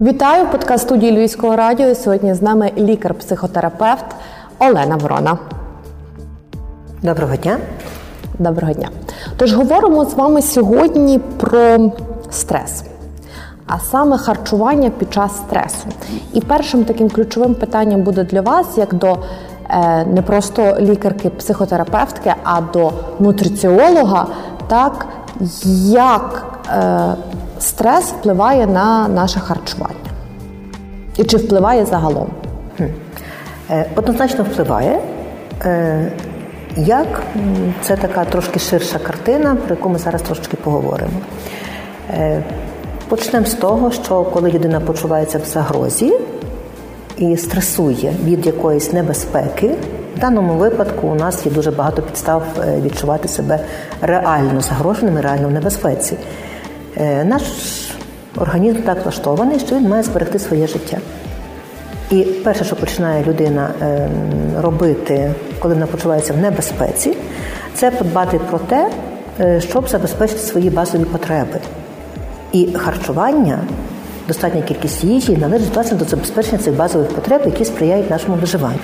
Вітаю подкаст студії Львівського радіо. Сьогодні з нами лікар-психотерапевт Олена Ворона. Доброго дня. Доброго дня. Тож говоримо з вами сьогодні про стрес, а саме харчування під час стресу. І першим таким ключовим питанням буде для вас, як до е, не просто лікарки-психотерапевтки, а до нутриціолога, так як е, стрес впливає на наше харчування? І чи впливає загалом? Е, однозначно впливає. Е, як це така трошки ширша картина, про яку ми зараз трошки поговоримо. Е, почнемо з того, що коли людина почувається в загрозі і стресує від якоїсь небезпеки, в даному випадку у нас є дуже багато підстав відчувати себе реально загроженими, реально в небезпеці. Наш організм так влаштований, що він має зберегти своє життя. І перше, що починає людина ем, робити, коли вона почувається в небезпеці, це подбати про те, е, щоб забезпечити свої базові потреби. І харчування, достатня кількість їжі належить власне до забезпечення цих базових потреб, які сприяють нашому виживанню.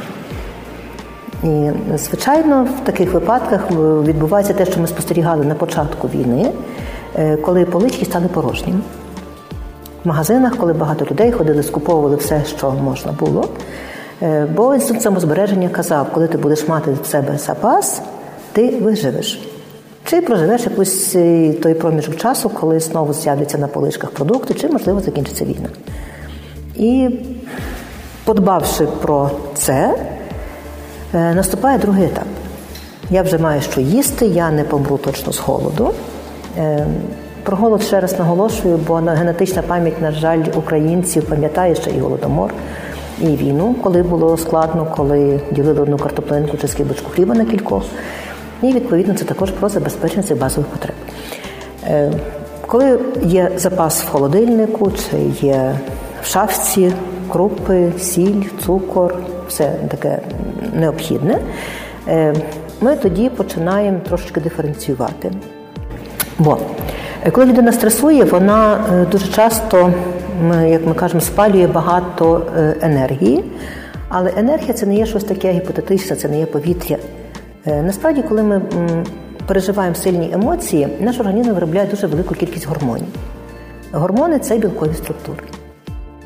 І, звичайно, в таких випадках е, відбувається те, що ми спостерігали на початку війни, е, коли полички стали порожніми в магазинах, коли багато людей ходили, скуповували все, що можна було. Е, бо інститут самозбереження казав, коли ти будеш мати в себе запас, ти виживеш. Чи проживеш якийсь е, той проміжок часу, коли знову з'являться на полишках продукти, чи, можливо, закінчиться війна. І, подбавши про це, е, наступає другий етап. Я вже маю що їсти, я не помру точно з голоду. Про голод ще раз наголошую, бо генетична пам'ять, на жаль, українців пам'ятає ще і голодомор, і війну, коли було складно, коли ділили одну картоплинку чи скибочку хліба на кількох. І відповідно це також про забезпечення цих базових потреб. Е, коли є запас в холодильнику, чи є в шафці крупи, сіль, цукор, все таке необхідне, е, ми тоді починаємо трошечки диференціювати. Бо Е, коли людина стресує, вона е, дуже часто, як ми кажемо, спалює багато е, енергії, але енергія це не є щось таке гіпотетичне, це не є повітря. Насправді, коли ми переживаємо сильні емоції, наш організм виробляє дуже велику кількість гормонів. Гормони це білкові структури.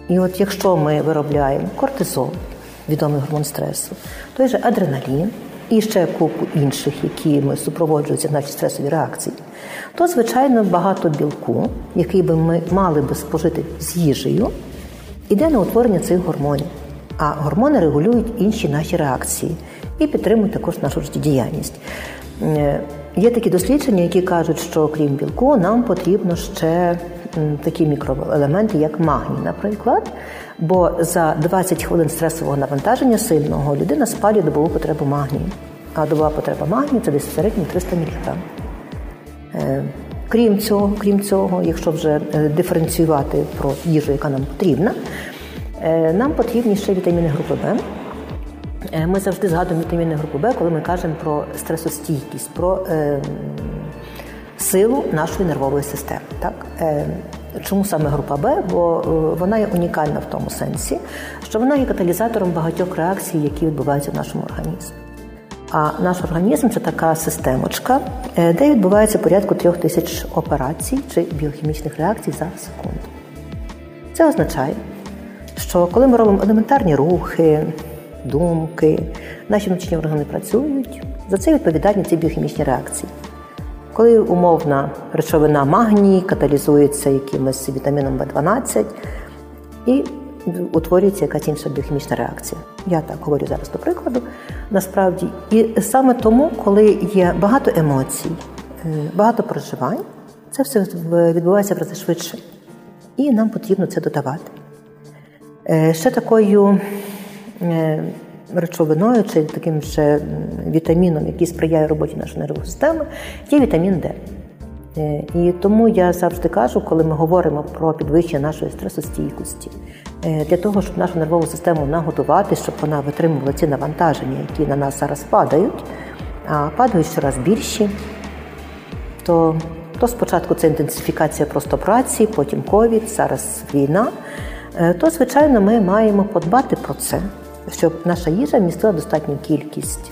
І от якщо ми виробляємо кортизол, відомий гормон стресу, той же адреналін і ще купу інших, якими супроводжуються наші стресові реакції то, звичайно, багато білку, який би ми мали би спожити з їжею, іде на утворення цих гормонів. А гормони регулюють інші наші реакції і підтримують також нашу життєдіяльність. Е, є такі дослідження, які кажуть, що крім білку, нам потрібно ще такі мікроелементи, як магній, наприклад. Бо за 20 хвилин стресового навантаження сильного людина спалює добову потребу магнію. А добова потреба магнію це десь в середньому 300 мг. Е, крім цього, крім цього, якщо вже е, диференціювати про їжу, яка нам потрібна, е, нам потрібні ще вітаміни групи Б. Ми завжди згадуємо вітаміни групи Б, коли ми кажемо про стресостійкість, про е, силу нашої нервової системи. Так? Е, чому саме група Б? Бо вона є унікальна в тому сенсі, що вона є каталізатором багатьох реакцій, які відбуваються в нашому організмі. А наш організм це така системочка, е, де відбувається порядку трьох тисяч операцій чи біохімічних реакцій за секунду. Це означає, що коли ми робимо елементарні рухи, думки, наші внутрішні органи працюють, за це відповідальні ці біохімічні реакції. Коли умовна речовина магній каталізується якимось вітаміном В12 і утворюється якась інша біохімічна реакція. Я так говорю зараз до прикладу. Насправді, і саме тому, коли є багато емоцій, е, багато проживань, це все відбувається в швидше. І нам потрібно це додавати. Е, ще такою е, речовиною чи таким же вітаміном, який сприяє роботі нашої нервової системи, є вітамін Д. І тому я завжди кажу, коли ми говоримо про підвищення нашої стресостійкості, Е, для того, щоб нашу нервову систему нагодувати, щоб вона витримувала ці навантаження, які на нас зараз падають, а падають щораз більші, то то спочатку це інтенсифікація просто праці, потім ковід, зараз війна. е, то звичайно ми маємо подбати про це, щоб наша їжа містила достатню кількість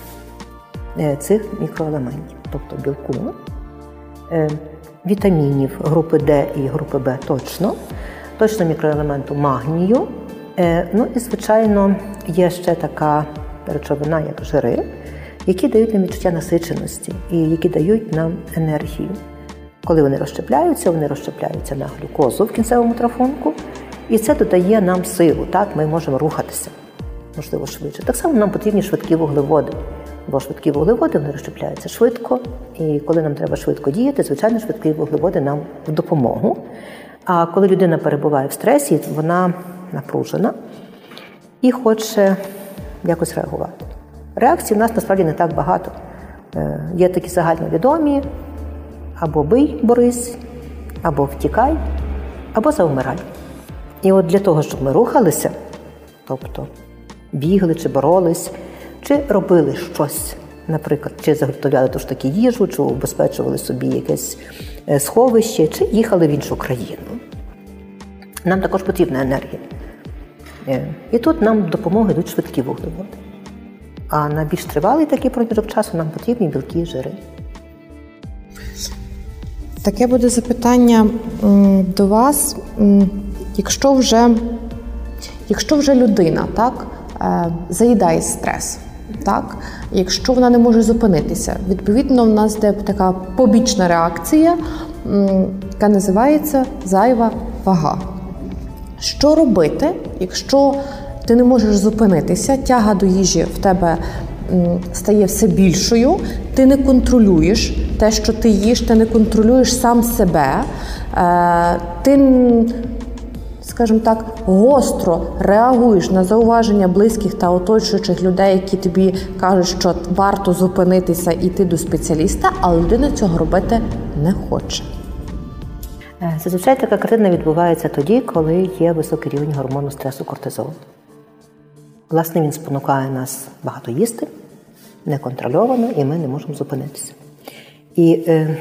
е, цих мікроелементів, тобто білку, е, вітамінів групи Д і групи Б точно, точно мікроелементу магнію. Ну і, звичайно, є ще така речовина, як жири, які дають нам відчуття насиченості і які дають нам енергію. Коли вони розщепляються, вони розщепляються на глюкозу в кінцевому трафунку, і це додає нам силу. Так, Ми можемо рухатися, можливо, швидше. Так само нам потрібні швидкі вуглеводи, бо швидкі вуглеводи вони розщепляються швидко, і коли нам треба швидко діяти, звичайно, швидкі вуглеводи нам в допомогу. А коли людина перебуває в стресі, вона напружена і хоче якось реагувати. Реакцій в нас насправді не так багато. Е, є такі загальновідомі або бий, борись, або втікай, або завмирай. І от для того, щоб ми рухалися, тобто бігли чи боролись, чи робили щось, наприклад, чи заготовляли тож таки їжу, чи убезпечували собі якесь е, сховище, чи їхали в іншу країну. Нам також потрібна енергія. Е, і тут нам допомоги йдуть швидкі вуглеводи. А на більш тривалий такий проміжок часу нам потрібні білки і жири. Таке буде запитання до вас. Якщо вже якщо вже людина так, е, заїдає стрес, так, якщо вона не може зупинитися, відповідно, в нас де така побічна реакція, яка називається зайва вага. Що робити, якщо ти не можеш зупинитися, тяга до їжі в тебе стає все більшою, ти не контролюєш те, що ти їш, ти не контролюєш сам себе, е, ти, скажімо так, гостро реагуєш на зауваження близьких та оточуючих людей, які тобі кажуть, що варто зупинитися і йти до спеціаліста, але людина цього робити не хоче. Е, зазвичай така картина відбувається тоді, коли є високий рівень гормону стресу кортизолу. Власне, він спонукає нас багато їсти, неконтрольовано, і ми не можемо зупинитися. І е,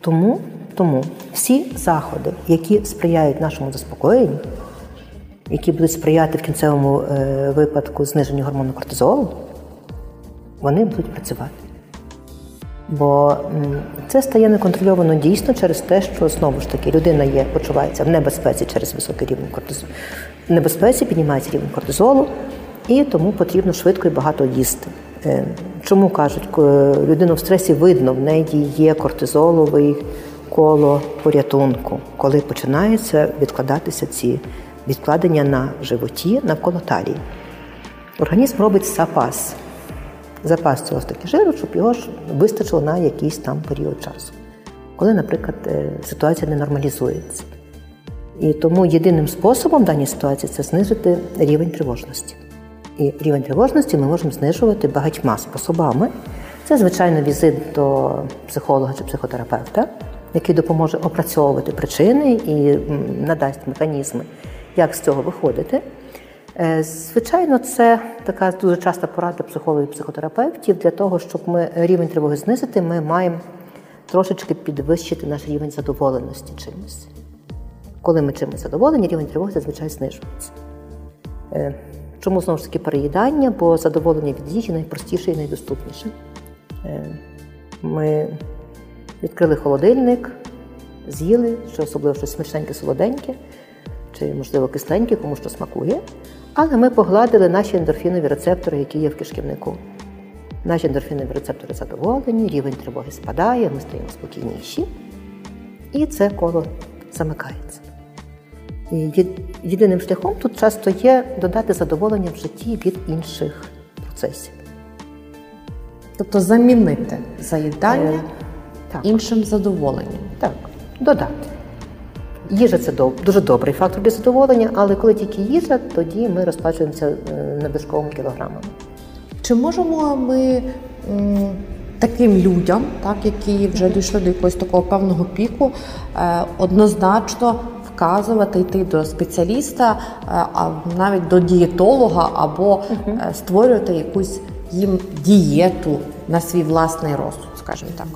тому, тому всі заходи, які сприяють нашому заспокоєнню, які будуть сприяти в кінцевому е, випадку зниженню гормону кортизолу, вони будуть працювати. Бо це стає неконтрольовано дійсно через те, що знову ж таки людина є, почувається в небезпеці через високий рівень кортизолу. В небезпеці піднімається рівень кортизолу, і тому потрібно швидко і багато їсти. Е, чому кажуть, людину в стресі видно, в неї є кортизоловий коло порятунку, коли починаються відкладатися ці відкладення на животі навколо талії. Організм робить запас. Запас цього таки жиру, щоб його ж вистачило на якийсь там період часу, коли, наприклад, е, ситуація не нормалізується. І тому єдиним способом в даній ситуації це знизити рівень тривожності. І рівень тривожності ми можемо знижувати багатьма способами. Це, звичайно, візит до психолога чи психотерапевта, який допоможе опрацьовувати причини і надасть механізми, як з цього виходити. Е, звичайно, це така дуже часта порада психологів і психотерапевтів для того, щоб ми рівень тривоги знизити, ми маємо трошечки підвищити наш рівень задоволеності чимось. Коли ми чимось задоволені, рівень тривоги зазвичай знижується. Е, Чому знову ж таки переїдання? Бо задоволення від їжі найпростіше і найдоступніше. Е, ми відкрили холодильник, з'їли, що особливо щось смачненьке, солоденьке, чи, можливо, кисленьке, кому що смакує. Але ми погладили наші ендорфінові рецептори, які є в кишківнику. Наші ендорфінові рецептори задоволені, рівень тривоги спадає, ми стаємо спокійніші. І це коло замикається. Єдиним шляхом тут часто є додати задоволення в житті від інших процесів. Тобто замінити заїдання е, так. іншим задоволенням. Так, додати. Їжа це дуже добрий фактор для задоволення, але коли тільки їжа, тоді ми розплачуємося е, кілограмами. Чи можемо ми таким людям, так, які вже дійшли до якогось такого певного піку, е, однозначно вказувати йти до спеціаліста, е, а навіть до дієтолога, або створювати якусь їм дієту на свій власний розсуд, скажімо так.